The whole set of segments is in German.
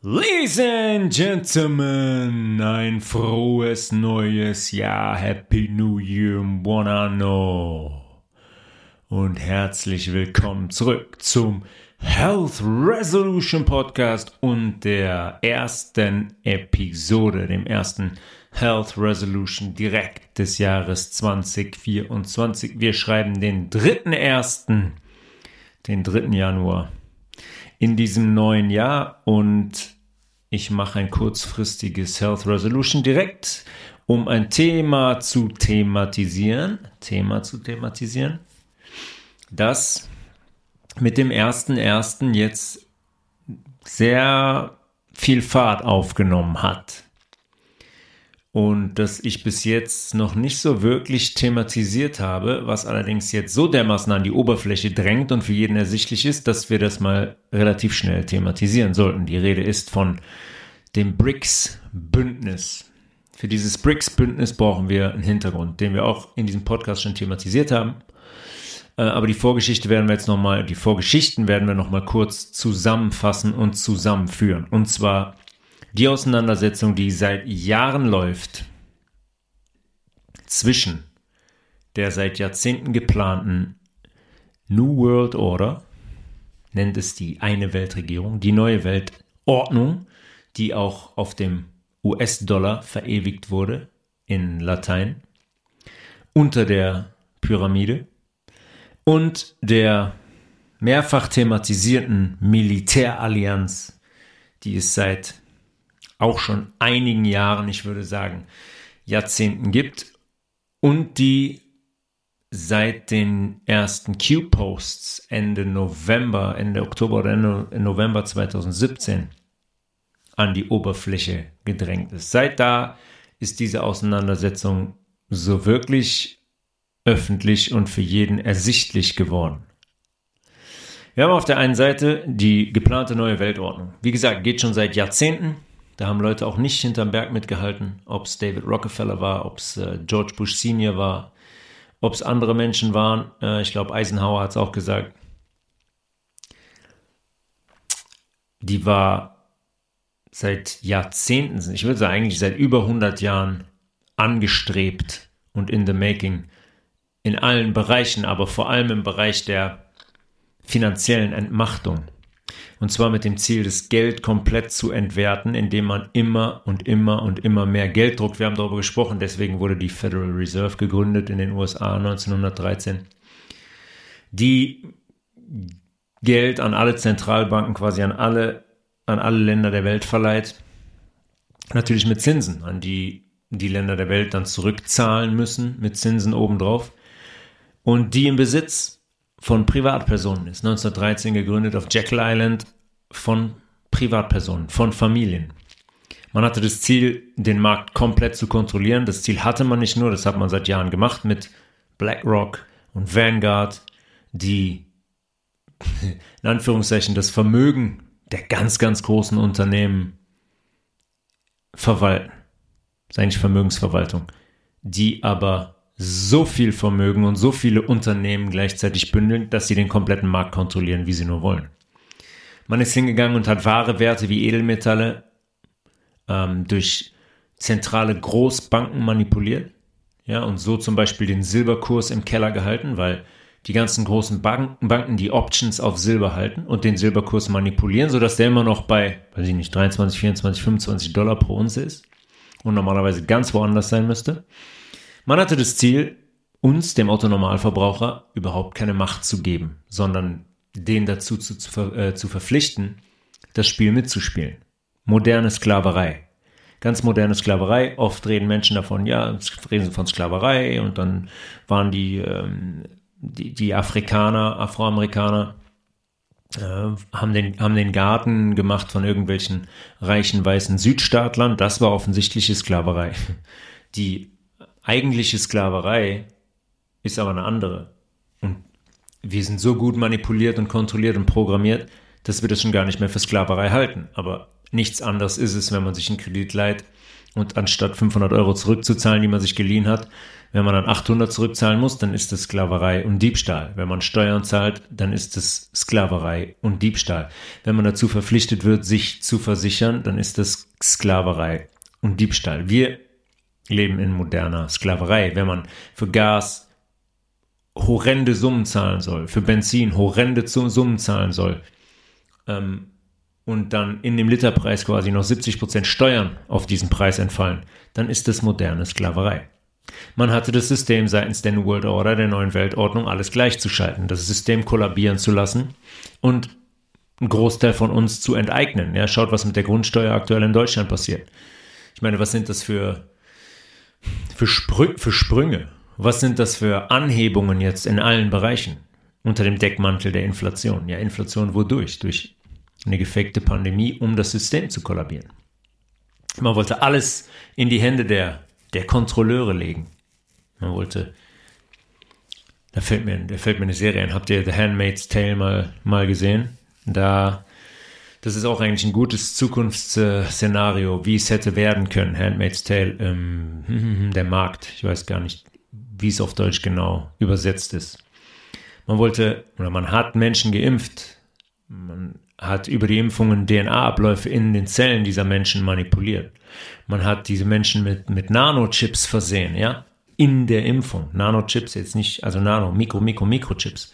Ladies and Gentlemen, ein frohes neues Jahr, Happy New Year, buon anno und herzlich willkommen zurück zum Health Resolution Podcast und der ersten Episode, dem ersten Health Resolution direkt des Jahres 2024. Wir schreiben den 3.1., den 3. Januar in diesem neuen Jahr und ich mache ein kurzfristiges Health Resolution direkt, um ein Thema zu thematisieren, Thema zu thematisieren, das mit dem ersten ersten jetzt sehr viel Fahrt aufgenommen hat und das ich bis jetzt noch nicht so wirklich thematisiert habe, was allerdings jetzt so dermaßen an die Oberfläche drängt und für jeden ersichtlich ist, dass wir das mal relativ schnell thematisieren sollten. Die Rede ist von dem BRICS-Bündnis. Für dieses BRICS-Bündnis brauchen wir einen Hintergrund, den wir auch in diesem Podcast schon thematisiert haben. Äh, aber die Vorgeschichte werden wir jetzt nochmal, die Vorgeschichten werden wir nochmal kurz zusammenfassen und zusammenführen. Und zwar die Auseinandersetzung, die seit Jahren läuft zwischen der seit Jahrzehnten geplanten New World Order, nennt es die eine Weltregierung, die neue Weltordnung, die auch auf dem US-Dollar verewigt wurde in Latein, unter der Pyramide und der mehrfach thematisierten Militärallianz, die es seit auch schon einigen Jahren, ich würde sagen Jahrzehnten gibt und die seit den ersten Q-Posts Ende November, Ende Oktober oder Ende November 2017 an die Oberfläche gedrängt ist. Seit da ist diese Auseinandersetzung so wirklich öffentlich und für jeden ersichtlich geworden. Wir haben auf der einen Seite die geplante neue Weltordnung. Wie gesagt, geht schon seit Jahrzehnten. Da haben Leute auch nicht hinterm Berg mitgehalten, ob es David Rockefeller war, ob es äh, George Bush Senior war, ob es andere Menschen waren. Äh, ich glaube, Eisenhower hat es auch gesagt. Die war seit Jahrzehnten, ich würde sagen eigentlich seit über 100 Jahren angestrebt und in the making. In allen Bereichen, aber vor allem im Bereich der finanziellen Entmachtung. Und zwar mit dem Ziel, das Geld komplett zu entwerten, indem man immer und immer und immer mehr Geld druckt. Wir haben darüber gesprochen, deswegen wurde die Federal Reserve gegründet in den USA 1913, die Geld an alle Zentralbanken, quasi an alle, an alle Länder der Welt verleiht. Natürlich mit Zinsen, an die die Länder der Welt dann zurückzahlen müssen, mit Zinsen obendrauf. Und die im Besitz von Privatpersonen ist. 1913 gegründet auf Jekyll Island von Privatpersonen, von Familien. Man hatte das Ziel, den Markt komplett zu kontrollieren. Das Ziel hatte man nicht nur, das hat man seit Jahren gemacht mit BlackRock und Vanguard, die in Anführungszeichen das Vermögen der ganz, ganz großen Unternehmen verwalten. Das ist eigentlich Vermögensverwaltung, die aber so viel Vermögen und so viele Unternehmen gleichzeitig bündeln, dass sie den kompletten Markt kontrollieren, wie sie nur wollen. Man ist hingegangen und hat wahre Werte wie Edelmetalle ähm, durch zentrale Großbanken manipuliert. Ja, und so zum Beispiel den Silberkurs im Keller gehalten, weil die ganzen großen Banken, Banken die Options auf Silber halten und den Silberkurs manipulieren, sodass der immer noch bei, weiß ich nicht, 23, 24, 25 Dollar pro Unze ist und normalerweise ganz woanders sein müsste. Man hatte das Ziel, uns, dem Autonormalverbraucher, überhaupt keine Macht zu geben, sondern den dazu zu, zu, äh, zu verpflichten, das Spiel mitzuspielen. Moderne Sklaverei. Ganz moderne Sklaverei. Oft reden Menschen davon, ja, reden sie von Sklaverei und dann waren die, ähm, die, die Afrikaner, Afroamerikaner, äh, haben, den, haben den Garten gemacht von irgendwelchen reichen weißen Südstaatlern. Das war offensichtliche Sklaverei. Die eigentliche Sklaverei ist aber eine andere. Und wir sind so gut manipuliert und kontrolliert und programmiert, dass wir das schon gar nicht mehr für Sklaverei halten. Aber nichts anderes ist es, wenn man sich einen Kredit leiht Und anstatt 500 Euro zurückzuzahlen, die man sich geliehen hat, wenn man dann 800 zurückzahlen muss, dann ist das Sklaverei und Diebstahl. Wenn man Steuern zahlt, dann ist das Sklaverei und Diebstahl. Wenn man dazu verpflichtet wird, sich zu versichern, dann ist das Sklaverei und Diebstahl. Wir leben in moderner Sklaverei. Wenn man für Gas horrende Summen zahlen soll, für Benzin horrende Summen zahlen soll, ähm, und dann in dem Literpreis quasi noch 70% Steuern auf diesen Preis entfallen, dann ist das moderne Sklaverei. Man hatte das System seitens der New World Order, der neuen Weltordnung, alles gleichzuschalten, das System kollabieren zu lassen und einen Großteil von uns zu enteignen. Ja, schaut, was mit der Grundsteuer aktuell in Deutschland passiert. Ich meine, was sind das für, für, Sprü für Sprünge? Was sind das für Anhebungen jetzt in allen Bereichen unter dem Deckmantel der Inflation? Ja, Inflation wodurch? Durch eine gefakte Pandemie, um das System zu kollabieren. Man wollte alles in die Hände der, der Kontrolleure legen. Man wollte, da fällt mir, da fällt mir eine Serie ein. Habt ihr The Handmaid's Tale mal, mal gesehen? Da, das ist auch eigentlich ein gutes Zukunftsszenario, wie es hätte werden können. Handmaid's Tale, ähm, der Markt. Ich weiß gar nicht, wie es auf Deutsch genau übersetzt ist. Man wollte, oder man hat Menschen geimpft. Man hat über die Impfungen DNA-Abläufe in den Zellen dieser Menschen manipuliert. Man hat diese Menschen mit, mit Nanochips versehen, ja, in der Impfung. Nanochips jetzt nicht, also Nano, Mikro, Mikro, Mikrochips.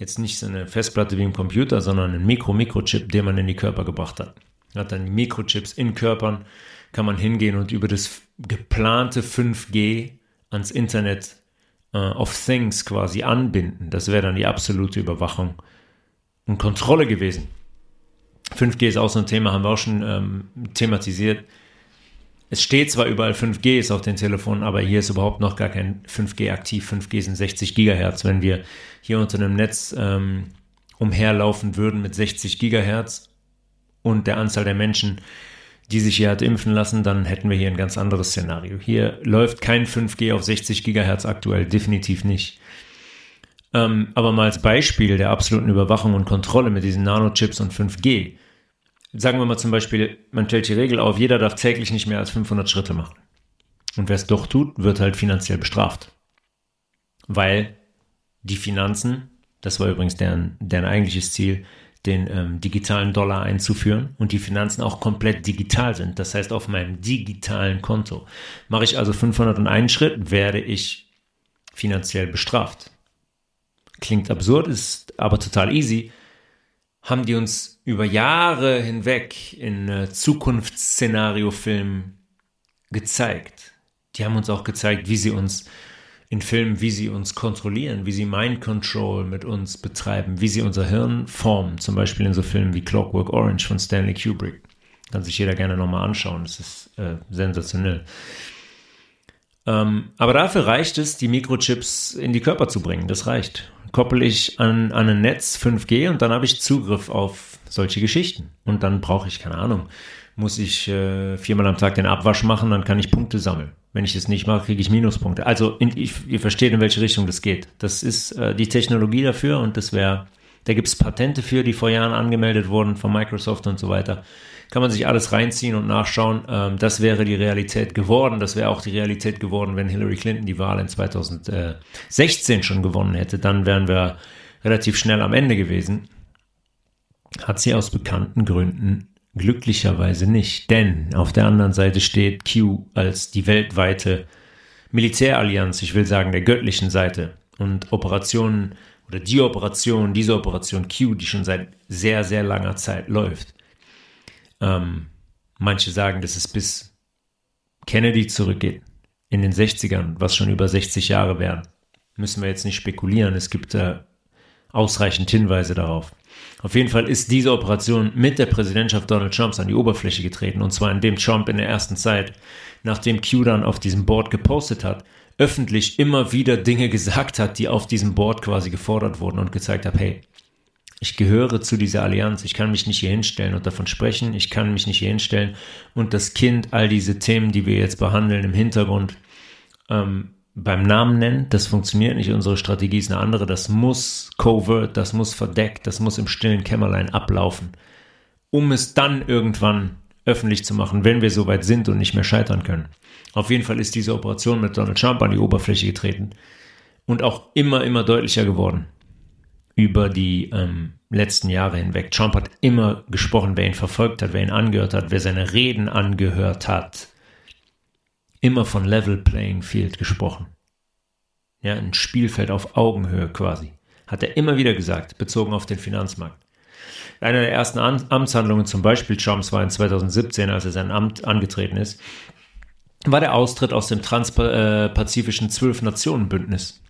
Jetzt nicht so eine Festplatte wie im Computer, sondern ein Mikro, Mikrochip, den man in die Körper gebracht hat. Hat dann Mikrochips in Körpern, kann man hingehen und über das geplante 5G ans Internet uh, of Things quasi anbinden. Das wäre dann die absolute Überwachung und Kontrolle gewesen. 5G ist auch so ein Thema, haben wir auch schon ähm, thematisiert. Es steht zwar überall 5G ist auf den Telefonen, aber hier ist überhaupt noch gar kein 5G aktiv. 5G sind 60 Gigahertz. Wenn wir hier unter einem Netz ähm, umherlaufen würden mit 60 Gigahertz und der Anzahl der Menschen, die sich hier hat impfen lassen, dann hätten wir hier ein ganz anderes Szenario. Hier läuft kein 5G auf 60 Gigahertz aktuell, definitiv nicht. Ähm, aber mal als Beispiel der absoluten Überwachung und Kontrolle mit diesen Nanochips und 5G. Sagen wir mal zum Beispiel, man stellt die Regel auf, jeder darf täglich nicht mehr als 500 Schritte machen. Und wer es doch tut, wird halt finanziell bestraft. Weil die Finanzen, das war übrigens deren, deren eigentliches Ziel, den ähm, digitalen Dollar einzuführen und die Finanzen auch komplett digital sind. Das heißt, auf meinem digitalen Konto. Mache ich also 501 Schritt, werde ich finanziell bestraft klingt absurd, ist aber total easy, haben die uns über Jahre hinweg in äh, Zukunftsszenario-Filmen gezeigt. Die haben uns auch gezeigt, wie sie uns in Filmen, wie sie uns kontrollieren, wie sie Mind Control mit uns betreiben, wie sie unser Hirn formen. Zum Beispiel in so Filmen wie Clockwork Orange von Stanley Kubrick. Kann sich jeder gerne nochmal anschauen. Das ist äh, sensationell. Ähm, aber dafür reicht es, die Mikrochips in die Körper zu bringen. Das reicht koppel ich an, an ein Netz 5G und dann habe ich Zugriff auf solche Geschichten. Und dann brauche ich, keine Ahnung, muss ich äh, viermal am Tag den Abwasch machen, dann kann ich Punkte sammeln. Wenn ich das nicht mache, kriege ich Minuspunkte. Also in, ich, ihr versteht, in welche Richtung das geht. Das ist äh, die Technologie dafür und das wäre, da gibt es Patente für, die vor Jahren angemeldet wurden von Microsoft und so weiter kann man sich alles reinziehen und nachschauen. Ähm, das wäre die Realität geworden. Das wäre auch die Realität geworden, wenn Hillary Clinton die Wahl in 2016 schon gewonnen hätte. Dann wären wir relativ schnell am Ende gewesen. Hat sie aus bekannten Gründen glücklicherweise nicht. Denn auf der anderen Seite steht Q als die weltweite Militärallianz, ich will sagen der göttlichen Seite. Und Operationen oder die Operation, diese Operation Q, die schon seit sehr, sehr langer Zeit läuft, ähm, manche sagen, dass es bis Kennedy zurückgeht, in den 60ern, was schon über 60 Jahre wären. Müssen wir jetzt nicht spekulieren, es gibt äh, ausreichend Hinweise darauf. Auf jeden Fall ist diese Operation mit der Präsidentschaft Donald Trumps an die Oberfläche getreten, und zwar indem Trump in der ersten Zeit, nachdem Q dann auf diesem Board gepostet hat, öffentlich immer wieder Dinge gesagt hat, die auf diesem Board quasi gefordert wurden und gezeigt hat, hey, ich gehöre zu dieser Allianz, ich kann mich nicht hier hinstellen und davon sprechen, ich kann mich nicht hier hinstellen. Und das Kind all diese Themen, die wir jetzt behandeln im Hintergrund, ähm, beim Namen nennen, das funktioniert nicht, unsere Strategie ist eine andere, das muss covert, das muss verdeckt, das muss im stillen Kämmerlein ablaufen, um es dann irgendwann öffentlich zu machen, wenn wir soweit sind und nicht mehr scheitern können. Auf jeden Fall ist diese Operation mit Donald Trump an die Oberfläche getreten und auch immer, immer deutlicher geworden über die ähm, letzten Jahre hinweg. Trump hat immer gesprochen, wer ihn verfolgt hat, wer ihn angehört hat, wer seine Reden angehört hat. Immer von Level Playing Field gesprochen. Ja, ein Spielfeld auf Augenhöhe quasi. Hat er immer wieder gesagt, bezogen auf den Finanzmarkt. Eine der ersten Amtshandlungen zum Beispiel Trumps war in 2017, als er sein Amt angetreten ist, war der Austritt aus dem transpazifischen Zwölf-Nationen-Bündnis.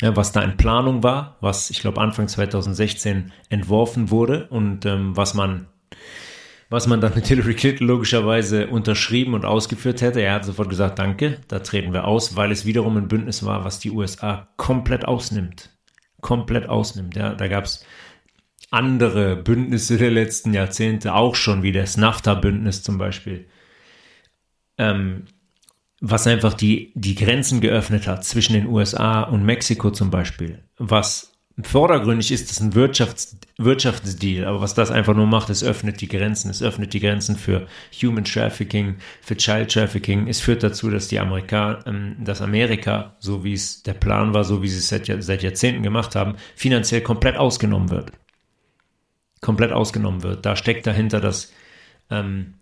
Ja, was da in Planung war, was ich glaube Anfang 2016 entworfen wurde und ähm, was man was man dann mit Hillary Clinton logischerweise unterschrieben und ausgeführt hätte. Er hat sofort gesagt, danke, da treten wir aus, weil es wiederum ein Bündnis war, was die USA komplett ausnimmt. Komplett ausnimmt. Ja, da gab es andere Bündnisse der letzten Jahrzehnte auch schon, wie das NAFTA-Bündnis zum Beispiel, ähm, was einfach die, die Grenzen geöffnet hat zwischen den USA und Mexiko zum Beispiel, was vordergründig ist es ein Wirtschafts Wirtschaftsdeal, aber was das einfach nur macht, es öffnet die Grenzen. Es öffnet die Grenzen für Human Trafficking, für Child Trafficking. Es führt dazu, dass die Amerika, ähm, dass Amerika, so wie es der Plan war, so wie sie es seit, seit Jahrzehnten gemacht haben, finanziell komplett ausgenommen wird komplett ausgenommen wird. Da steckt dahinter, dass ähm,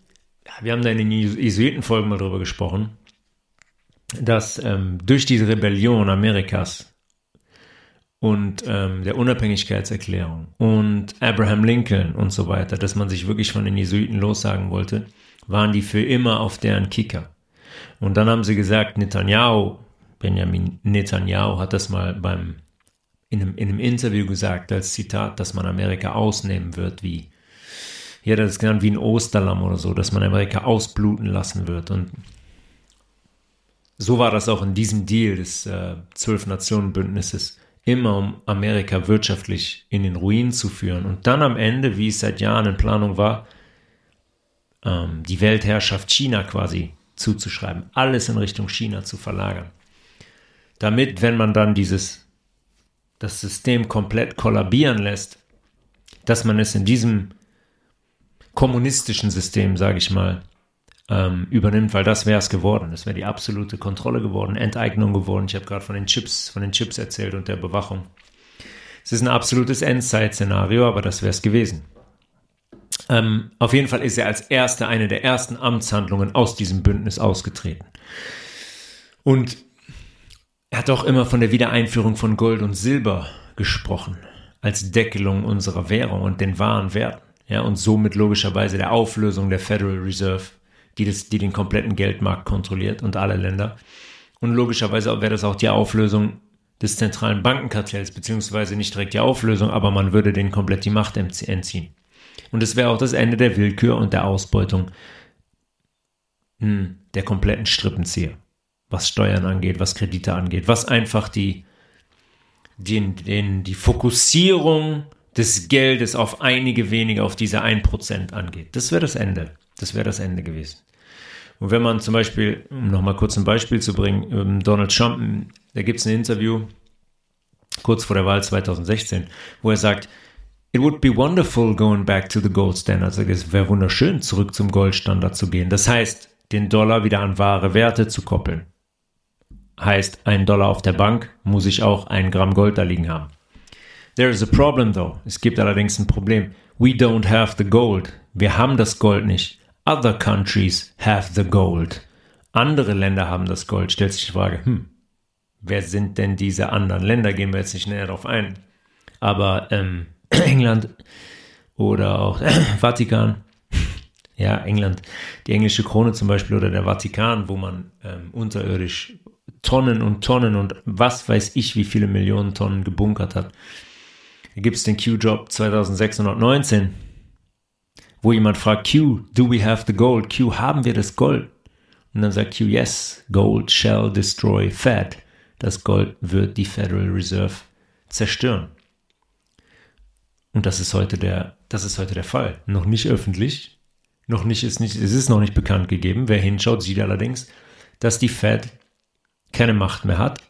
wir haben da in den Jesuitenfolgen mal drüber gesprochen, dass ähm, durch diese Rebellion Amerikas und ähm, der Unabhängigkeitserklärung und Abraham Lincoln und so weiter, dass man sich wirklich von den Jesuiten lossagen wollte, waren die für immer auf deren Kicker. Und dann haben sie gesagt, Netanyahu, Benjamin Netanyahu hat das mal beim in einem, in einem Interview gesagt, als Zitat, dass man Amerika ausnehmen wird, wie, er das genannt wie ein Osterlamm oder so, dass man Amerika ausbluten lassen wird. Und so war das auch in diesem Deal des äh, Zwölf-Nationen-Bündnisses, immer um Amerika wirtschaftlich in den Ruin zu führen. Und dann am Ende, wie es seit Jahren in Planung war, ähm, die Weltherrschaft China quasi zuzuschreiben, alles in Richtung China zu verlagern. Damit, wenn man dann dieses das System komplett kollabieren lässt, dass man es in diesem kommunistischen System, sage ich mal, ähm, übernimmt, weil das wäre es geworden. Das wäre die absolute Kontrolle geworden, Enteignung geworden. Ich habe gerade von den Chips, von den Chips erzählt und der Bewachung. Es ist ein absolutes Endzeit-Szenario, aber das wäre es gewesen. Ähm, auf jeden Fall ist er als erster eine der ersten Amtshandlungen aus diesem Bündnis ausgetreten. Und er hat auch immer von der Wiedereinführung von Gold und Silber gesprochen, als Deckelung unserer Währung und den wahren Werten. Ja, und somit logischerweise der Auflösung der Federal Reserve, die, das, die den kompletten Geldmarkt kontrolliert und alle Länder. Und logischerweise wäre das auch die Auflösung des zentralen Bankenkartells, beziehungsweise nicht direkt die Auflösung, aber man würde denen komplett die Macht entziehen. Und es wäre auch das Ende der Willkür und der Ausbeutung hm, der kompletten Strippenzieher was Steuern angeht, was Kredite angeht, was einfach die, den, den, die Fokussierung des Geldes auf einige wenige, auf diese 1% angeht. Das wäre das Ende. Das wäre das Ende gewesen. Und wenn man zum Beispiel, um nochmal kurz ein Beispiel zu bringen, ähm, Donald Trump, da gibt es ein Interview kurz vor der Wahl 2016, wo er sagt, It would be wonderful going back to the gold standard. Also es wäre wunderschön, zurück zum Goldstandard zu gehen. Das heißt, den Dollar wieder an wahre Werte zu koppeln heißt ein Dollar auf der Bank, muss ich auch ein Gramm Gold da liegen haben. There is a problem though. Es gibt allerdings ein Problem. We don't have the gold. Wir haben das Gold nicht. Other countries have the gold. Andere Länder haben das Gold. Stellt sich die Frage, hm, wer sind denn diese anderen Länder? Gehen wir jetzt nicht näher darauf ein. Aber ähm, England oder auch äh, Vatikan, ja, England, die englische Krone zum Beispiel oder der Vatikan, wo man ähm, unterirdisch Tonnen und Tonnen und was weiß ich, wie viele Millionen Tonnen gebunkert hat. Da gibt es den Q-Job 2619, wo jemand fragt, Q, do we have the gold? Q, haben wir das Gold? Und dann sagt Q, yes, gold shall destroy Fed. Das Gold wird die Federal Reserve zerstören. Und das ist heute der, das ist heute der Fall. Noch nicht öffentlich, noch nicht ist nicht, es ist noch nicht bekannt gegeben. Wer hinschaut, sieht allerdings, dass die Fed keine Macht mehr hat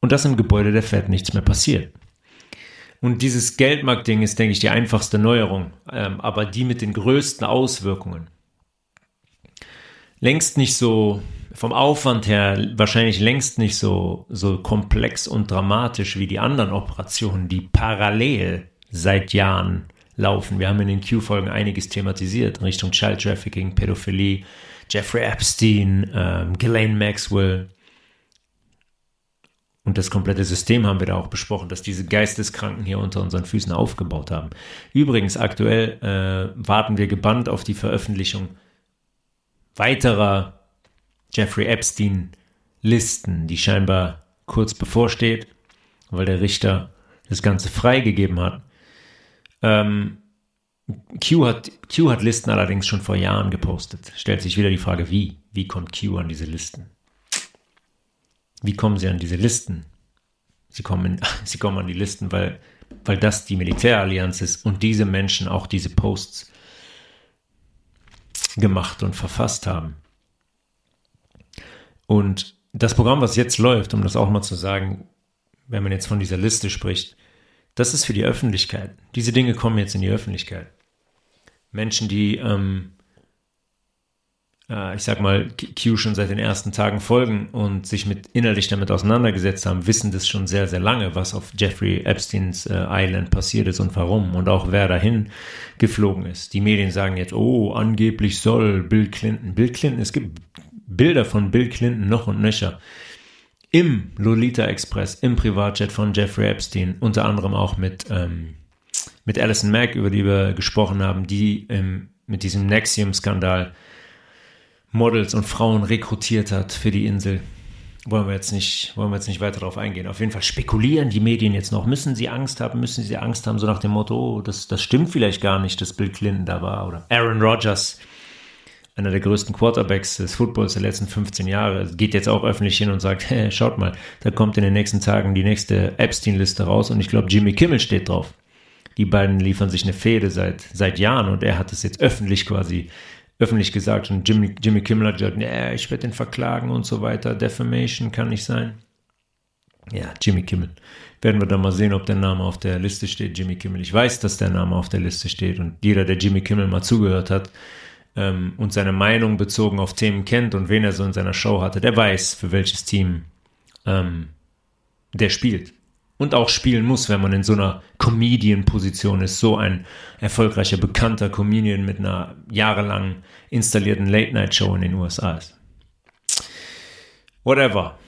und dass im Gebäude der Fed nichts mehr passiert. Und dieses Geldmarktding ist, denke ich, die einfachste Neuerung, ähm, aber die mit den größten Auswirkungen. längst nicht so, vom Aufwand her wahrscheinlich längst nicht so, so komplex und dramatisch wie die anderen Operationen, die parallel seit Jahren laufen. Wir haben in den Q-Folgen einiges thematisiert in Richtung Child Trafficking, Pädophilie, Jeffrey Epstein, ähm, Ghislaine Maxwell. Und das komplette System haben wir da auch besprochen, dass diese Geisteskranken hier unter unseren Füßen aufgebaut haben. Übrigens, aktuell äh, warten wir gebannt auf die Veröffentlichung weiterer Jeffrey Epstein-Listen, die scheinbar kurz bevorsteht, weil der Richter das Ganze freigegeben hat. Ähm, Q hat, Q hat Listen allerdings schon vor Jahren gepostet. Stellt sich wieder die Frage, wie? Wie kommt Q an diese Listen? Wie kommen sie an diese Listen? Sie kommen, sie kommen an die Listen, weil, weil das die Militärallianz ist und diese Menschen auch diese Posts gemacht und verfasst haben. Und das Programm, was jetzt läuft, um das auch mal zu sagen, wenn man jetzt von dieser Liste spricht, das ist für die Öffentlichkeit. Diese Dinge kommen jetzt in die Öffentlichkeit. Menschen, die, ähm, äh, ich sag mal, Q schon seit den ersten Tagen folgen und sich mit innerlich damit auseinandergesetzt haben, wissen das schon sehr, sehr lange, was auf Jeffrey Epsteins äh, Island passiert ist und warum und auch wer dahin geflogen ist. Die Medien sagen jetzt, oh, angeblich soll Bill Clinton. Bill Clinton, es gibt Bilder von Bill Clinton noch und nöcher im Lolita Express, im Privatjet von Jeffrey Epstein, unter anderem auch mit, ähm, mit Alison Mack, über die wir gesprochen haben, die ähm, mit diesem Nexium-Skandal Models und Frauen rekrutiert hat für die Insel. Wollen wir jetzt nicht, wollen wir jetzt nicht weiter darauf eingehen. Auf jeden Fall spekulieren die Medien jetzt noch. Müssen sie Angst haben? Müssen sie Angst haben? So nach dem Motto, oh, das, das stimmt vielleicht gar nicht, dass Bill Clinton da war oder Aaron Rodgers einer der größten Quarterbacks des Footballs der letzten 15 Jahre, geht jetzt auch öffentlich hin und sagt, hey, schaut mal, da kommt in den nächsten Tagen die nächste Epstein-Liste raus und ich glaube, Jimmy Kimmel steht drauf. Die beiden liefern sich eine Fehde seit, seit Jahren und er hat es jetzt öffentlich quasi, öffentlich gesagt und Jimmy, Jimmy Kimmel hat gesagt, nee, ich werde den verklagen und so weiter, Defamation kann nicht sein. Ja, Jimmy Kimmel. Werden wir dann mal sehen, ob der Name auf der Liste steht, Jimmy Kimmel. Ich weiß, dass der Name auf der Liste steht und jeder, der Jimmy Kimmel mal zugehört hat, ähm, und seine Meinung bezogen auf Themen kennt und wen er so in seiner Show hatte, der weiß, für welches Team ähm, der spielt. Und auch spielen muss, wenn man in so einer Comedian-Position ist, so ein erfolgreicher, bekannter Comedian mit einer jahrelang installierten Late-Night-Show in den USA ist. Whatever.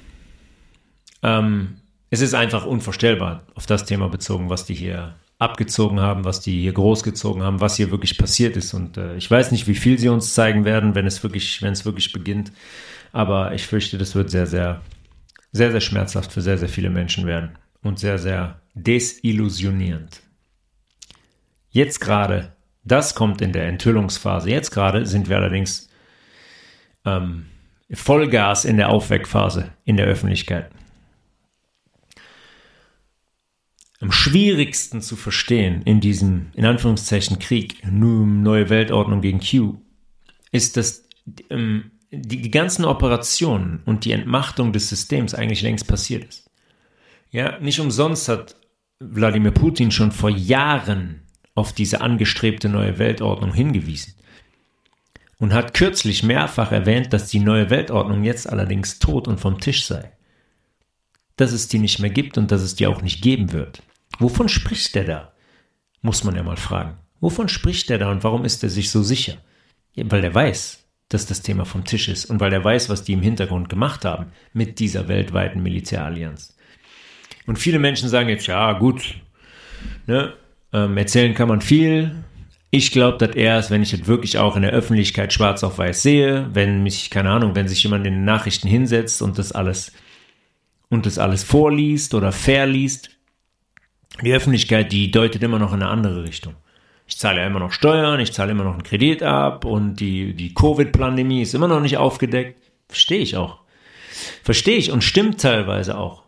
Ähm, es ist einfach unvorstellbar auf das Thema bezogen, was die hier abgezogen haben, was die hier großgezogen haben, was hier wirklich passiert ist. Und äh, ich weiß nicht, wie viel sie uns zeigen werden, wenn es wirklich, wenn es wirklich beginnt. Aber ich fürchte, das wird sehr, sehr, sehr, sehr schmerzhaft für sehr, sehr viele Menschen werden und sehr, sehr desillusionierend. Jetzt gerade, das kommt in der Enthüllungsphase. Jetzt gerade sind wir allerdings ähm, Vollgas in der Aufweckphase in der Öffentlichkeit. am schwierigsten zu verstehen in diesem, in Anführungszeichen, Krieg, neue Weltordnung gegen Q, ist, dass ähm, die, die ganzen Operationen und die Entmachtung des Systems eigentlich längst passiert ist. Ja, nicht umsonst hat Wladimir Putin schon vor Jahren auf diese angestrebte neue Weltordnung hingewiesen und hat kürzlich mehrfach erwähnt, dass die neue Weltordnung jetzt allerdings tot und vom Tisch sei. Dass es die nicht mehr gibt und dass es die auch nicht geben wird. Wovon spricht der da? Muss man ja mal fragen. Wovon spricht der da und warum ist er sich so sicher? Ja, weil er weiß, dass das Thema vom Tisch ist und weil er weiß, was die im Hintergrund gemacht haben mit dieser weltweiten Militärallianz. Und viele Menschen sagen jetzt, ja, gut, ne, ähm, erzählen kann man viel. Ich glaube, dass er es, wenn ich das wirklich auch in der Öffentlichkeit schwarz auf weiß sehe, wenn mich, keine Ahnung, wenn sich jemand in den Nachrichten hinsetzt und das alles und das alles vorliest oder verliest, die Öffentlichkeit, die deutet immer noch in eine andere Richtung. Ich zahle ja immer noch Steuern, ich zahle immer noch einen Kredit ab und die, die Covid-Pandemie ist immer noch nicht aufgedeckt. Verstehe ich auch. Verstehe ich und stimmt teilweise auch.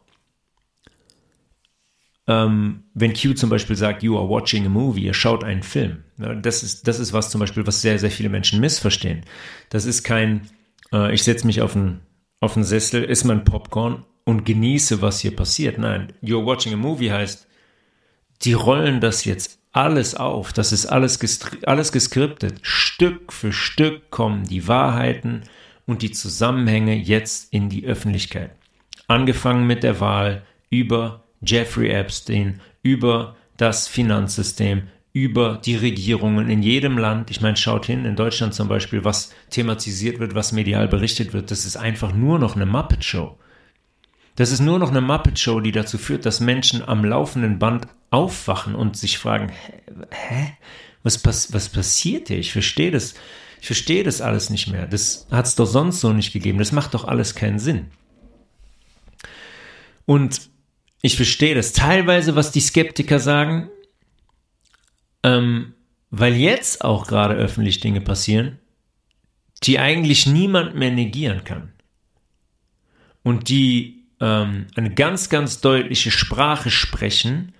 Ähm, wenn Q zum Beispiel sagt, you are watching a movie, ihr schaut einen Film. Das ist, das ist was zum Beispiel, was sehr, sehr viele Menschen missverstehen. Das ist kein, äh, ich setze mich auf einen, auf Sessel, esse mein Popcorn und genieße, was hier passiert. Nein, you're watching a movie heißt, die rollen das jetzt alles auf. Das ist alles, alles geskriptet. Stück für Stück kommen die Wahrheiten und die Zusammenhänge jetzt in die Öffentlichkeit. Angefangen mit der Wahl über Jeffrey Epstein, über das Finanzsystem, über die Regierungen in jedem Land. Ich meine, schaut hin, in Deutschland zum Beispiel, was thematisiert wird, was medial berichtet wird. Das ist einfach nur noch eine Muppet-Show. Das ist nur noch eine Muppet-Show, die dazu führt, dass Menschen am laufenden Band aufwachen und sich fragen, hä? Was, pass was passiert hier? Ich verstehe das. Ich verstehe das alles nicht mehr. Das hat es doch sonst so nicht gegeben. Das macht doch alles keinen Sinn. Und ich verstehe das teilweise, was die Skeptiker sagen, ähm, weil jetzt auch gerade öffentlich Dinge passieren, die eigentlich niemand mehr negieren kann. Und die ähm, eine ganz, ganz deutliche Sprache sprechen,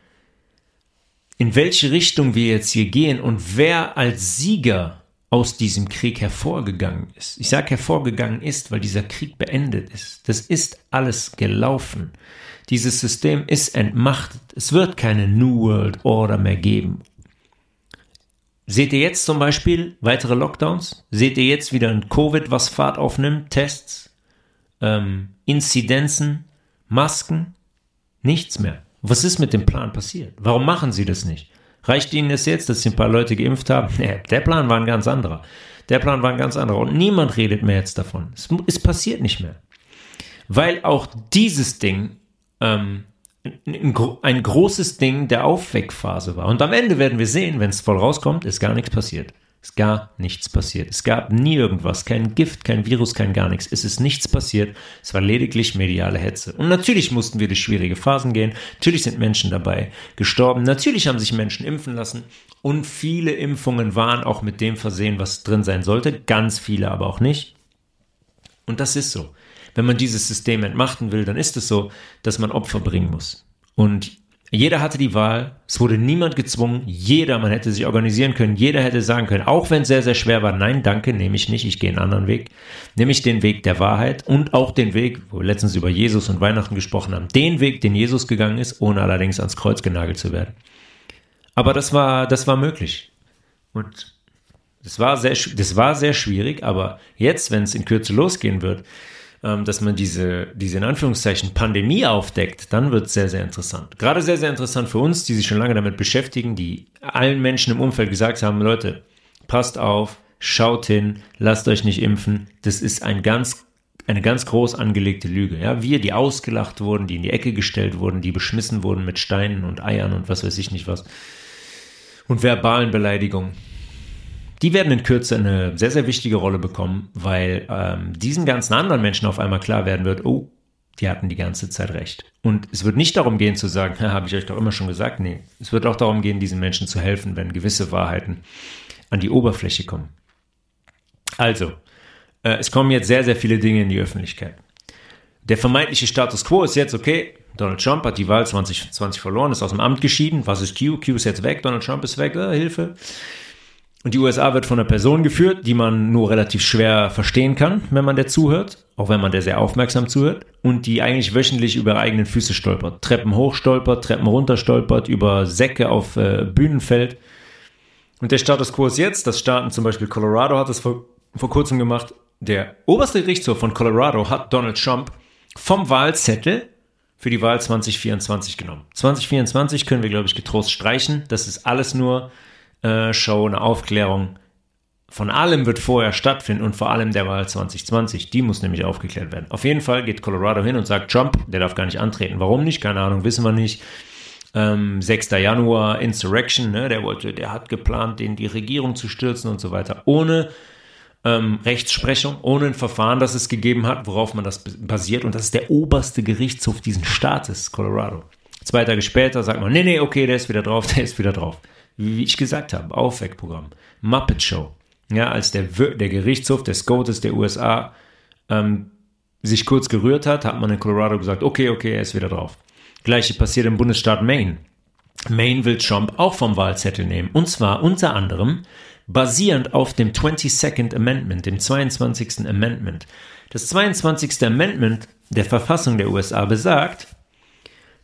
in welche Richtung wir jetzt hier gehen und wer als Sieger aus diesem Krieg hervorgegangen ist. Ich sage hervorgegangen ist, weil dieser Krieg beendet ist. Das ist alles gelaufen. Dieses System ist entmachtet. Es wird keine New World Order mehr geben. Seht ihr jetzt zum Beispiel weitere Lockdowns? Seht ihr jetzt wieder ein Covid, was Fahrt aufnimmt? Tests, ähm, Inzidenzen, Masken? Nichts mehr. Was ist mit dem Plan passiert? Warum machen sie das nicht? Reicht ihnen es jetzt, dass sie ein paar Leute geimpft haben? Nee, der Plan war ein ganz anderer. Der Plan war ein ganz anderer. Und niemand redet mehr jetzt davon. Es, es passiert nicht mehr. Weil auch dieses Ding ähm, ein, ein großes Ding der Aufweckphase war. Und am Ende werden wir sehen, wenn es voll rauskommt, ist gar nichts passiert. Ist gar nichts passiert. Es gab nie irgendwas, kein Gift, kein Virus, kein gar nichts. Es ist nichts passiert. Es war lediglich mediale Hetze. Und natürlich mussten wir durch schwierige Phasen gehen. Natürlich sind Menschen dabei gestorben. Natürlich haben sich Menschen impfen lassen. Und viele Impfungen waren auch mit dem versehen, was drin sein sollte. Ganz viele aber auch nicht. Und das ist so wenn man dieses System entmachten will, dann ist es so, dass man Opfer bringen muss. Und jeder hatte die Wahl, es wurde niemand gezwungen, jeder, man hätte sich organisieren können, jeder hätte sagen können, auch wenn es sehr, sehr schwer war, nein, danke, nehme ich nicht, ich gehe einen anderen Weg, nämlich den Weg der Wahrheit und auch den Weg, wo wir letztens über Jesus und Weihnachten gesprochen haben, den Weg, den Jesus gegangen ist, ohne allerdings ans Kreuz genagelt zu werden. Aber das war, das war möglich. Und das war sehr, das war sehr schwierig, aber jetzt, wenn es in Kürze losgehen wird, ähm, dass man diese, diese in Anführungszeichen Pandemie aufdeckt, dann wird es sehr, sehr interessant. Gerade sehr, sehr interessant für uns, die sich schon lange damit beschäftigen, die allen Menschen im Umfeld gesagt haben, Leute, passt auf, schaut hin, lasst euch nicht impfen. Das ist ein ganz, eine ganz groß angelegte Lüge. Ja, wir, die ausgelacht wurden, die in die Ecke gestellt wurden, die beschmissen wurden mit Steinen und Eiern und was weiß ich nicht was. Und verbalen Beleidigungen die werden in Kürze eine sehr, sehr wichtige Rolle bekommen, weil ähm, diesen ganzen anderen Menschen auf einmal klar werden wird, oh, die hatten die ganze Zeit recht. Und es wird nicht darum gehen zu sagen, habe ich euch doch immer schon gesagt, nee, es wird auch darum gehen, diesen Menschen zu helfen, wenn gewisse Wahrheiten an die Oberfläche kommen. Also, äh, es kommen jetzt sehr, sehr viele Dinge in die Öffentlichkeit. Der vermeintliche Status quo ist jetzt, okay, Donald Trump hat die Wahl 2020 verloren, ist aus dem Amt geschieden. Was ist Q? Q ist jetzt weg, Donald Trump ist weg, äh, Hilfe. Und die USA wird von einer Person geführt, die man nur relativ schwer verstehen kann, wenn man der zuhört, auch wenn man der sehr aufmerksam zuhört, und die eigentlich wöchentlich über eigenen Füße stolpert. Treppen hoch stolpert, Treppen runter stolpert, über Säcke auf äh, Bühnen fällt. Und der Status quo ist jetzt, das Staaten zum Beispiel Colorado hat es vor, vor kurzem gemacht, der oberste Gerichtshof von Colorado hat Donald Trump vom Wahlzettel für die Wahl 2024 genommen. 2024 können wir, glaube ich, getrost streichen. Das ist alles nur äh, Show, eine Aufklärung. Von allem wird vorher stattfinden und vor allem der Wahl 2020. Die muss nämlich aufgeklärt werden. Auf jeden Fall geht Colorado hin und sagt, Trump, der darf gar nicht antreten. Warum nicht? Keine Ahnung, wissen wir nicht. Ähm, 6. Januar, Insurrection, ne, der wollte, der hat geplant, den die Regierung zu stürzen und so weiter. Ohne ähm, Rechtsprechung, ohne ein Verfahren, das es gegeben hat, worauf man das basiert. Und das ist der oberste Gerichtshof diesen Staates, Colorado. Zwei Tage später sagt man, nee, nee, okay, der ist wieder drauf, der ist wieder drauf wie ich gesagt habe, Aufweckprogramm, Muppet Show. Ja, als der, der Gerichtshof des SCOTUS der USA ähm, sich kurz gerührt hat, hat man in Colorado gesagt, okay, okay, er ist wieder drauf. Gleiche passiert im Bundesstaat Maine. Maine will Trump auch vom Wahlzettel nehmen. Und zwar unter anderem basierend auf dem 22nd Amendment, dem 22. Amendment. Das 22. Amendment der Verfassung der USA besagt,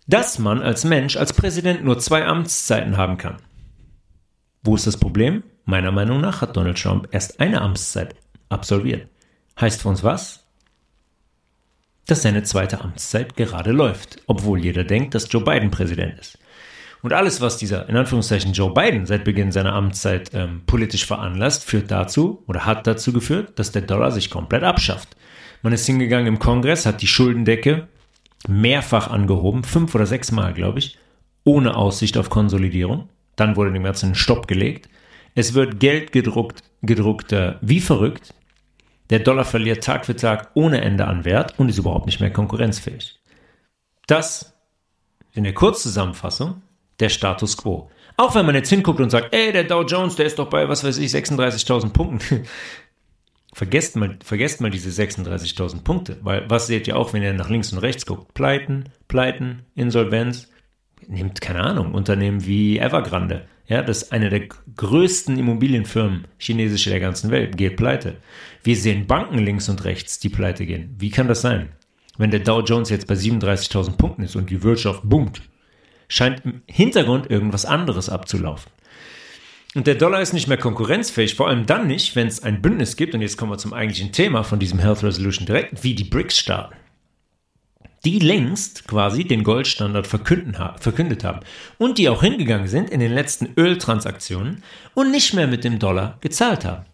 dass man als Mensch, als Präsident nur zwei Amtszeiten haben kann. Wo ist das Problem? Meiner Meinung nach hat Donald Trump erst eine Amtszeit absolviert. Heißt für uns was? Dass seine zweite Amtszeit gerade läuft, obwohl jeder denkt, dass Joe Biden Präsident ist. Und alles, was dieser, in Anführungszeichen, Joe Biden seit Beginn seiner Amtszeit ähm, politisch veranlasst, führt dazu oder hat dazu geführt, dass der Dollar sich komplett abschafft. Man ist hingegangen im Kongress, hat die Schuldendecke mehrfach angehoben, fünf oder sechs Mal, glaube ich, ohne Aussicht auf Konsolidierung. Dann wurde dem Ganzen ein Stopp gelegt. Es wird Geld gedruckt, gedruckt wie verrückt. Der Dollar verliert Tag für Tag ohne Ende an Wert und ist überhaupt nicht mehr konkurrenzfähig. Das in der Kurzzusammenfassung der Status quo. Auch wenn man jetzt hinguckt und sagt, ey, der Dow Jones, der ist doch bei, was weiß ich, 36.000 Punkten. vergesst, mal, vergesst mal diese 36.000 Punkte, weil was seht ihr auch, wenn ihr nach links und rechts guckt? Pleiten, Pleiten, Insolvenz. Nehmt, keine Ahnung, Unternehmen wie Evergrande. Ja, das ist eine der größten Immobilienfirmen chinesische der ganzen Welt, geht pleite. Wir sehen Banken links und rechts, die pleite gehen. Wie kann das sein? Wenn der Dow Jones jetzt bei 37.000 Punkten ist und die Wirtschaft boomt, scheint im Hintergrund irgendwas anderes abzulaufen. Und der Dollar ist nicht mehr konkurrenzfähig, vor allem dann nicht, wenn es ein Bündnis gibt, und jetzt kommen wir zum eigentlichen Thema von diesem Health Resolution direkt, wie die BRICS-Staaten. Die längst quasi den Goldstandard verkündet haben und die auch hingegangen sind in den letzten Öltransaktionen und nicht mehr mit dem Dollar gezahlt haben.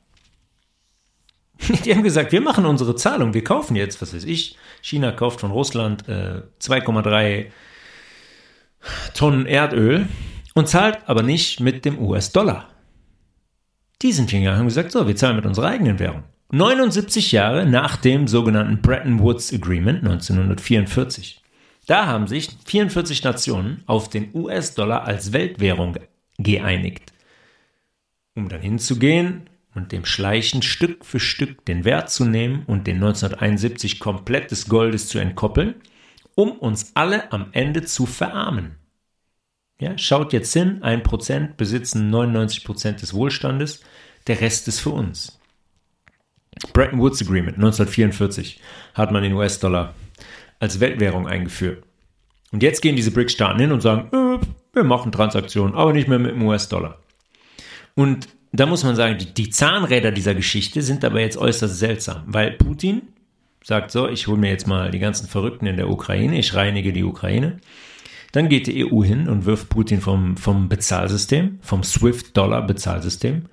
Die haben gesagt, wir machen unsere Zahlung, wir kaufen jetzt, was weiß ich, China kauft von Russland äh, 2,3 Tonnen Erdöl und zahlt aber nicht mit dem US-Dollar. Die sind hingegangen und gesagt, so, wir zahlen mit unserer eigenen Währung. 79 Jahre nach dem sogenannten Bretton Woods Agreement 1944. Da haben sich 44 Nationen auf den US-Dollar als Weltwährung geeinigt. Um dann hinzugehen und dem Schleichen Stück für Stück den Wert zu nehmen und den 1971 komplett des Goldes zu entkoppeln – um uns alle am Ende zu verarmen. Ja, schaut jetzt hin, ein Prozent besitzen 99 Prozent des Wohlstandes, der Rest ist für uns. Bretton Woods Agreement 1944 hat man den US-Dollar als Weltwährung eingeführt. Und jetzt gehen diese BRICS-Staaten hin und sagen, äh, wir machen Transaktionen, aber nicht mehr mit dem US-Dollar. Und da muss man sagen, die, die Zahnräder dieser Geschichte sind aber jetzt äußerst seltsam, weil Putin sagt so, ich hole mir jetzt mal die ganzen Verrückten in der Ukraine, ich reinige die Ukraine. Dann geht die EU hin und wirft Putin vom, vom Bezahlsystem, vom SWIFT-Dollar-Bezahlsystem.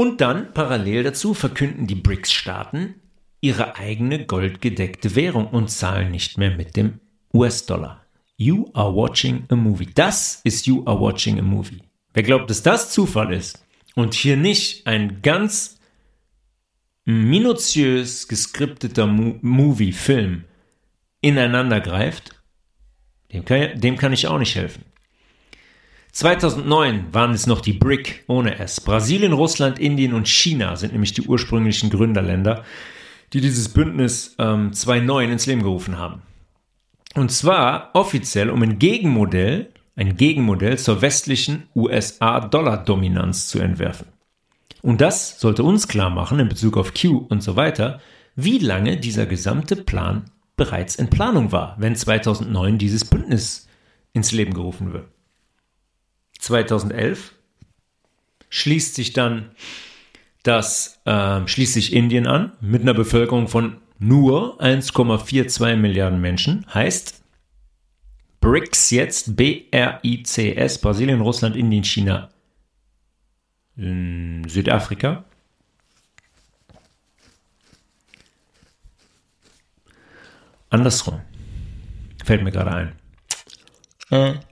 Und dann parallel dazu verkünden die BRICS-Staaten ihre eigene goldgedeckte Währung und zahlen nicht mehr mit dem US-Dollar. You are watching a movie. Das ist You are watching a movie. Wer glaubt, dass das Zufall ist und hier nicht ein ganz minutiös geskripteter Mo Movie, Film ineinander greift, dem kann, dem kann ich auch nicht helfen. 2009 waren es noch die BRIC ohne S. Brasilien, Russland, Indien und China sind nämlich die ursprünglichen Gründerländer, die dieses Bündnis ähm, 2009 ins Leben gerufen haben. Und zwar offiziell, um ein Gegenmodell, ein Gegenmodell zur westlichen USA-Dollar-Dominanz zu entwerfen. Und das sollte uns klar machen in Bezug auf Q und so weiter, wie lange dieser gesamte Plan bereits in Planung war, wenn 2009 dieses Bündnis ins Leben gerufen wird. 2011 schließt sich dann das äh, schließt sich Indien an mit einer Bevölkerung von nur 1,42 Milliarden Menschen. Heißt BRICS jetzt B-R-I-C-S Brasilien, Russland, Indien, China, in Südafrika. Andersrum. Fällt mir gerade ein. Äh.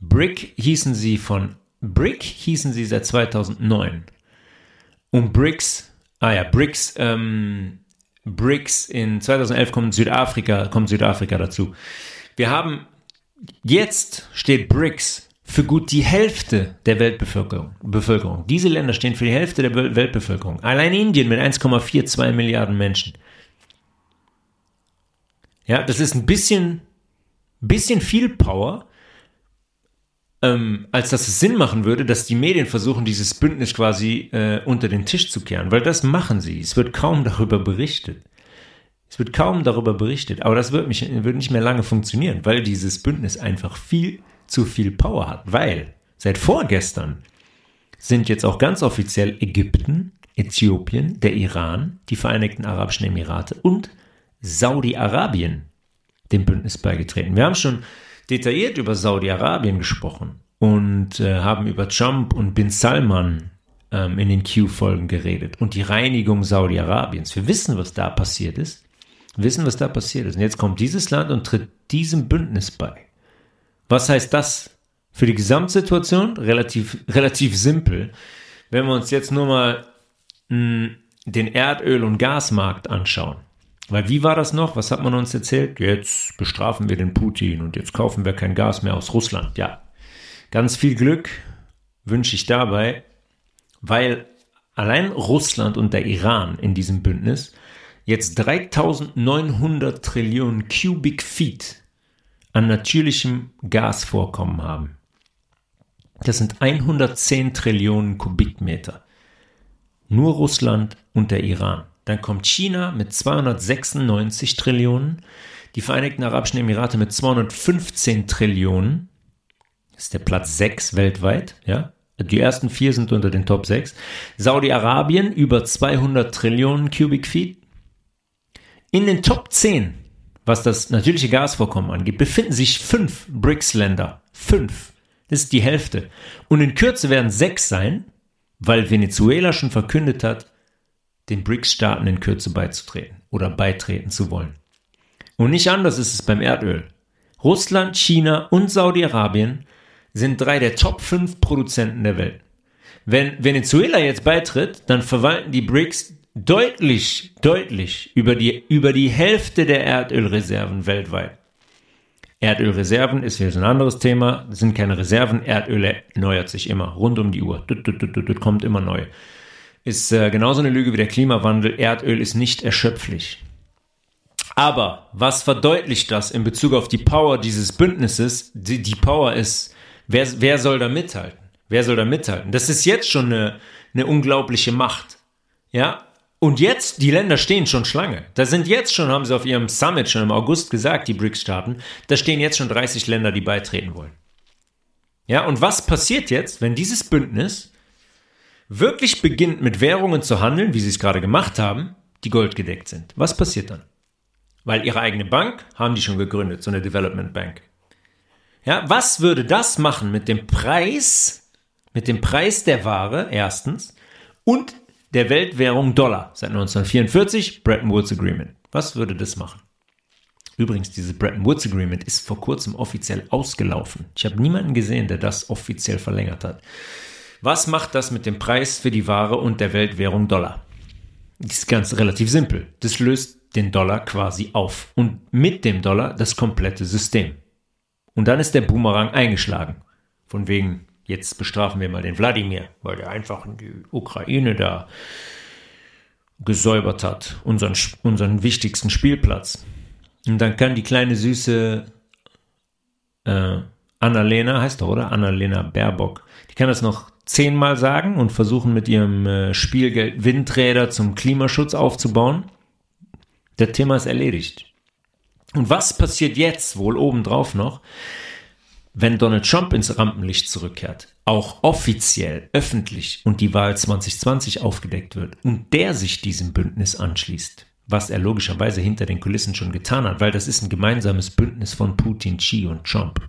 Brick hießen sie von Brick hießen sie seit 2009. Und Bricks, ah ja, Bricks, ähm, Bricks in 2011 kommt Südafrika, kommt Südafrika dazu. Wir haben jetzt steht Bricks für gut die Hälfte der Weltbevölkerung. Bevölkerung. Diese Länder stehen für die Hälfte der Weltbevölkerung. Allein Indien mit 1,42 Milliarden Menschen. Ja, das ist ein bisschen, bisschen viel Power, ähm, als dass es Sinn machen würde, dass die Medien versuchen, dieses Bündnis quasi äh, unter den Tisch zu kehren. Weil das machen sie. Es wird kaum darüber berichtet. Es wird kaum darüber berichtet. Aber das wird, mich, wird nicht mehr lange funktionieren, weil dieses Bündnis einfach viel zu viel Power hat. Weil seit vorgestern sind jetzt auch ganz offiziell Ägypten, Äthiopien, der Iran, die Vereinigten Arabischen Emirate und Saudi-Arabien dem Bündnis beigetreten. Wir haben schon detailliert über Saudi-Arabien gesprochen und äh, haben über Trump und Bin Salman ähm, in den Q-Folgen geredet und die Reinigung Saudi-Arabiens. Wir wissen, was da passiert ist. Wissen, was da passiert ist. Und jetzt kommt dieses Land und tritt diesem Bündnis bei. Was heißt das für die Gesamtsituation? Relativ, relativ simpel. Wenn wir uns jetzt nur mal mh, hm, den Erdöl- und Gasmarkt anschauen. Weil wie war das noch? Was hat man uns erzählt? Jetzt bestrafen wir den Putin und jetzt kaufen wir kein Gas mehr aus Russland. Ja, ganz viel Glück wünsche ich dabei, weil allein Russland und der Iran in diesem Bündnis jetzt 3900 Trillionen Cubic Feet an natürlichem Gasvorkommen haben. Das sind 110 Trillionen Kubikmeter. Nur Russland und der Iran. Dann kommt China mit 296 Trillionen, die Vereinigten Arabischen Emirate mit 215 Trillionen. Das ist der Platz 6 weltweit, ja. Die ersten vier sind unter den Top 6. Saudi-Arabien über 200 Trillionen Cubic Feet. In den Top 10, was das natürliche Gasvorkommen angeht, befinden sich fünf BRICS-Länder. Fünf. Das ist die Hälfte. Und in Kürze werden sechs sein, weil Venezuela schon verkündet hat, den BRICS-Staaten in Kürze beizutreten oder beitreten zu wollen. Und nicht anders ist es beim Erdöl. Russland, China und Saudi-Arabien sind drei der Top 5 Produzenten der Welt. Wenn Venezuela jetzt beitritt, dann verwalten die BRICS deutlich, deutlich über die, über die Hälfte der Erdölreserven weltweit. Erdölreserven ist jetzt ein anderes Thema, das sind keine Reserven, Erdöl erneuert sich immer, rund um die Uhr, dut, dut, dut, kommt immer neu. Ist äh, genauso eine Lüge wie der Klimawandel, Erdöl ist nicht erschöpflich. Aber was verdeutlicht das in Bezug auf die Power dieses Bündnisses? Die, die Power ist, wer, wer soll da mithalten? Wer soll da mithalten? Das ist jetzt schon eine, eine unglaubliche Macht. Ja, und jetzt, die Länder stehen schon Schlange. Da sind jetzt schon, haben sie auf ihrem Summit schon im August gesagt, die BRICS-Staaten, da stehen jetzt schon 30 Länder, die beitreten wollen. Ja, und was passiert jetzt, wenn dieses Bündnis wirklich beginnt, mit Währungen zu handeln, wie sie es gerade gemacht haben, die goldgedeckt sind? Was passiert dann? Weil ihre eigene Bank haben die schon gegründet, so eine Development Bank. Ja, was würde das machen mit dem Preis, mit dem Preis der Ware, erstens, und der Weltwährung Dollar seit 1944, Bretton Woods Agreement. Was würde das machen? Übrigens, dieses Bretton Woods Agreement ist vor kurzem offiziell ausgelaufen. Ich habe niemanden gesehen, der das offiziell verlängert hat. Was macht das mit dem Preis für die Ware und der Weltwährung Dollar? Das ist ganz relativ simpel. Das löst den Dollar quasi auf und mit dem Dollar das komplette System. Und dann ist der Boomerang eingeschlagen. Von wegen, jetzt bestrafen wir mal den Wladimir, weil der einfach in die Ukraine da gesäubert hat, unseren, unseren wichtigsten Spielplatz. Und dann kann die kleine süße äh, Annalena, heißt doch, oder? Annalena Baerbock, die kann das noch zehnmal sagen und versuchen mit ihrem äh, Spielgeld Windräder zum Klimaschutz aufzubauen. Der Thema ist erledigt. Und was passiert jetzt wohl obendrauf noch? wenn Donald Trump ins Rampenlicht zurückkehrt, auch offiziell, öffentlich und die Wahl 2020 aufgedeckt wird und der sich diesem Bündnis anschließt, was er logischerweise hinter den Kulissen schon getan hat, weil das ist ein gemeinsames Bündnis von Putin, Xi und Trump.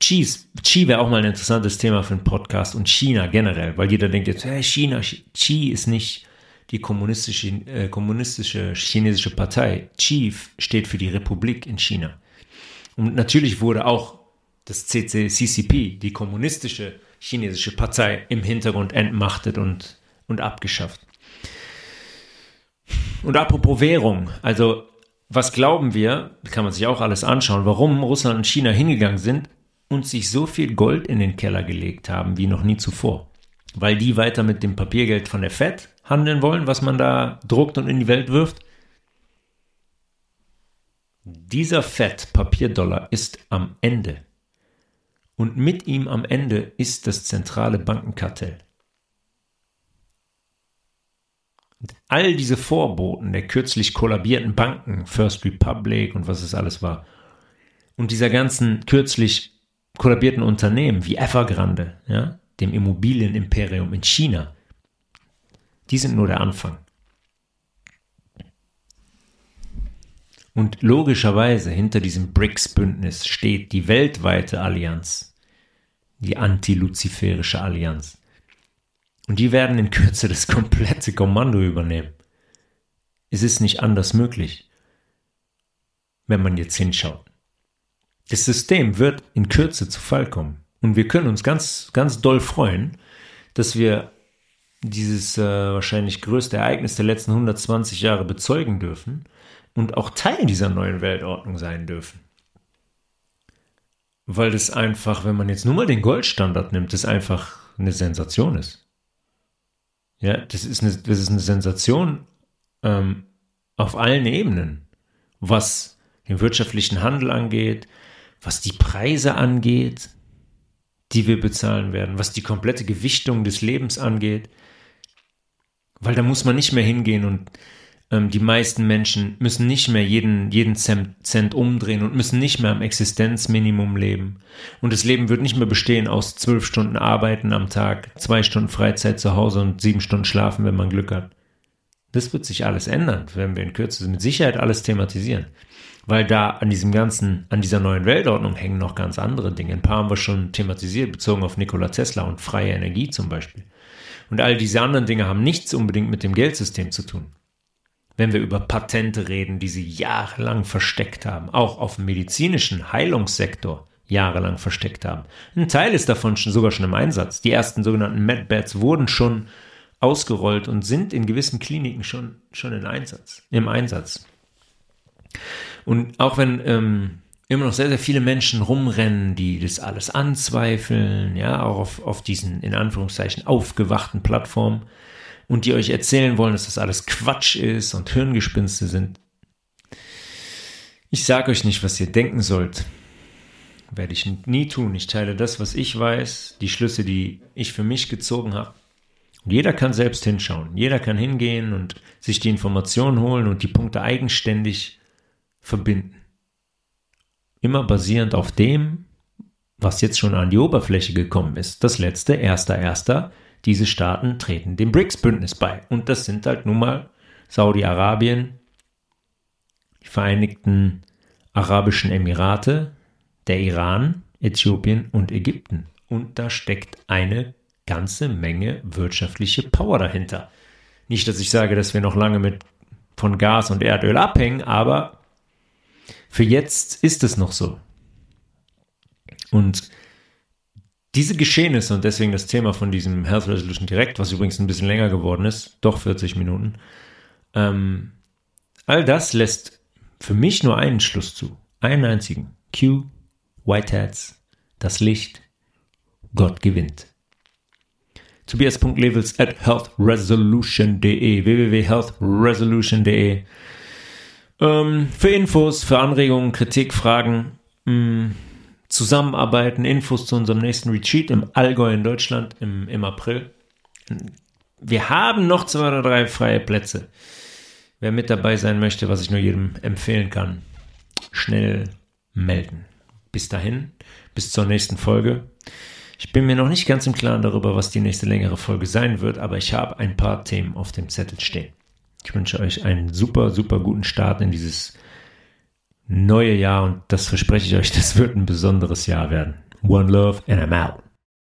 Xi, Xi wäre auch mal ein interessantes Thema für einen Podcast und China generell, weil jeder denkt jetzt, hey, China, Xi ist nicht die kommunistische, äh, kommunistische chinesische Partei. Xi steht für die Republik in China. Und natürlich wurde auch das CCCCP, die kommunistische chinesische Partei, im Hintergrund entmachtet und, und abgeschafft. Und apropos Währung, also was glauben wir, kann man sich auch alles anschauen, warum Russland und China hingegangen sind und sich so viel Gold in den Keller gelegt haben wie noch nie zuvor. Weil die weiter mit dem Papiergeld von der Fed handeln wollen, was man da druckt und in die Welt wirft. Dieser Fed-Papierdollar ist am Ende und mit ihm am Ende ist das zentrale Bankenkartell. All diese Vorboten der kürzlich kollabierten Banken, First Republic und was es alles war, und dieser ganzen kürzlich kollabierten Unternehmen wie Evergrande, ja, dem Immobilienimperium in China, Die sind nur der Anfang. Und logischerweise hinter diesem BRICS-Bündnis steht die weltweite Allianz, die antiluziferische Allianz. Und die werden in Kürze das komplette Kommando übernehmen. Es ist nicht anders möglich, wenn man jetzt hinschaut. Das System wird in Kürze zu Fall kommen. Und wir können uns ganz, ganz doll freuen, dass wir dieses äh, wahrscheinlich größte Ereignis der letzten 120 Jahre bezeugen dürfen und auch Teil dieser neuen Weltordnung sein dürfen. Weil das einfach, wenn man jetzt nur mal den Goldstandard nimmt, das einfach eine Sensation ist. Ja, das ist eine, das ist eine Sensation ähm, auf allen Ebenen, was den wirtschaftlichen Handel angeht, was die Preise angeht, die wir bezahlen werden, was die komplette Gewichtung des Lebens angeht. Weil da muss man nicht mehr hingehen und ähm, die meisten Menschen müssen nicht mehr jeden, jeden Cent umdrehen und müssen nicht mehr am Existenzminimum leben. Und das Leben wird nicht mehr bestehen aus zwölf Stunden Arbeiten am Tag, zwei Stunden Freizeit zu Hause und sieben Stunden schlafen, wenn man Glück hat. Das wird sich alles ändern, wenn wir in Kürze mit Sicherheit alles thematisieren. Weil da an diesem ganzen, an dieser neuen Weltordnung hängen noch ganz andere Dinge. Ein paar haben wir schon thematisiert, bezogen auf Nikola Tesla und freie Energie zum Beispiel. Und all diese anderen Dinge haben nichts unbedingt mit dem Geldsystem zu tun wenn wir über Patente reden, die sie jahrelang versteckt haben, auch auf dem medizinischen Heilungssektor jahrelang versteckt haben. Ein Teil ist davon schon, sogar schon im Einsatz. Die ersten sogenannten MedBeds wurden schon ausgerollt und sind in gewissen Kliniken schon, schon in Einsatz, im Einsatz. Und auch wenn ähm, immer noch sehr, sehr viele Menschen rumrennen, die das alles anzweifeln, ja, auch auf, auf diesen in Anführungszeichen aufgewachten Plattformen, und die euch erzählen wollen, dass das alles Quatsch ist und Hirngespinste sind. Ich sage euch nicht, was ihr denken sollt. Werde ich nie tun. Ich teile das, was ich weiß, die Schlüsse, die ich für mich gezogen habe. Und jeder kann selbst hinschauen. Jeder kann hingehen und sich die Informationen holen und die Punkte eigenständig verbinden. Immer basierend auf dem, was jetzt schon an die Oberfläche gekommen ist. Das letzte, erster, erster, diese Staaten treten dem BRICS-Bündnis bei. Und das sind halt nun mal Saudi-Arabien, die Vereinigten Arabischen Emirate, der Iran, Äthiopien und Ägypten. Und da steckt eine ganze Menge wirtschaftliche Power dahinter. Nicht, dass ich sage, dass wir noch lange mit von Gas und Erdöl abhängen, aber für jetzt ist es noch so. Und diese Geschehnisse und deswegen das Thema von diesem Health Resolution direkt, was übrigens ein bisschen länger geworden ist, doch 40 Minuten, ähm, all das lässt für mich nur einen Schluss zu. Einen einzigen. Q, Whiteheads, das Licht, Gott gewinnt. Tobias.levels at healthresolution.de www.healthresolution.de ähm, Für Infos, für Anregungen, Kritik, Fragen, mh, mm, zusammenarbeiten, Infos zu unserem nächsten Retreat im Allgäu in Deutschland im, im April. Wir haben noch zwei oder drei freie Plätze. Wer mit dabei sein möchte, was ich nur jedem empfehlen kann, schnell melden. Bis dahin, bis zur nächsten Folge. Ich bin mir noch nicht ganz im Klaren darüber, was die nächste längere Folge sein wird, aber ich habe ein paar Themen auf dem Zettel stehen. Ich wünsche euch einen super, super guten Start in dieses neue Jahr und das verspreche ich euch, das wird ein besonderes Jahr werden. One Love and I'm out.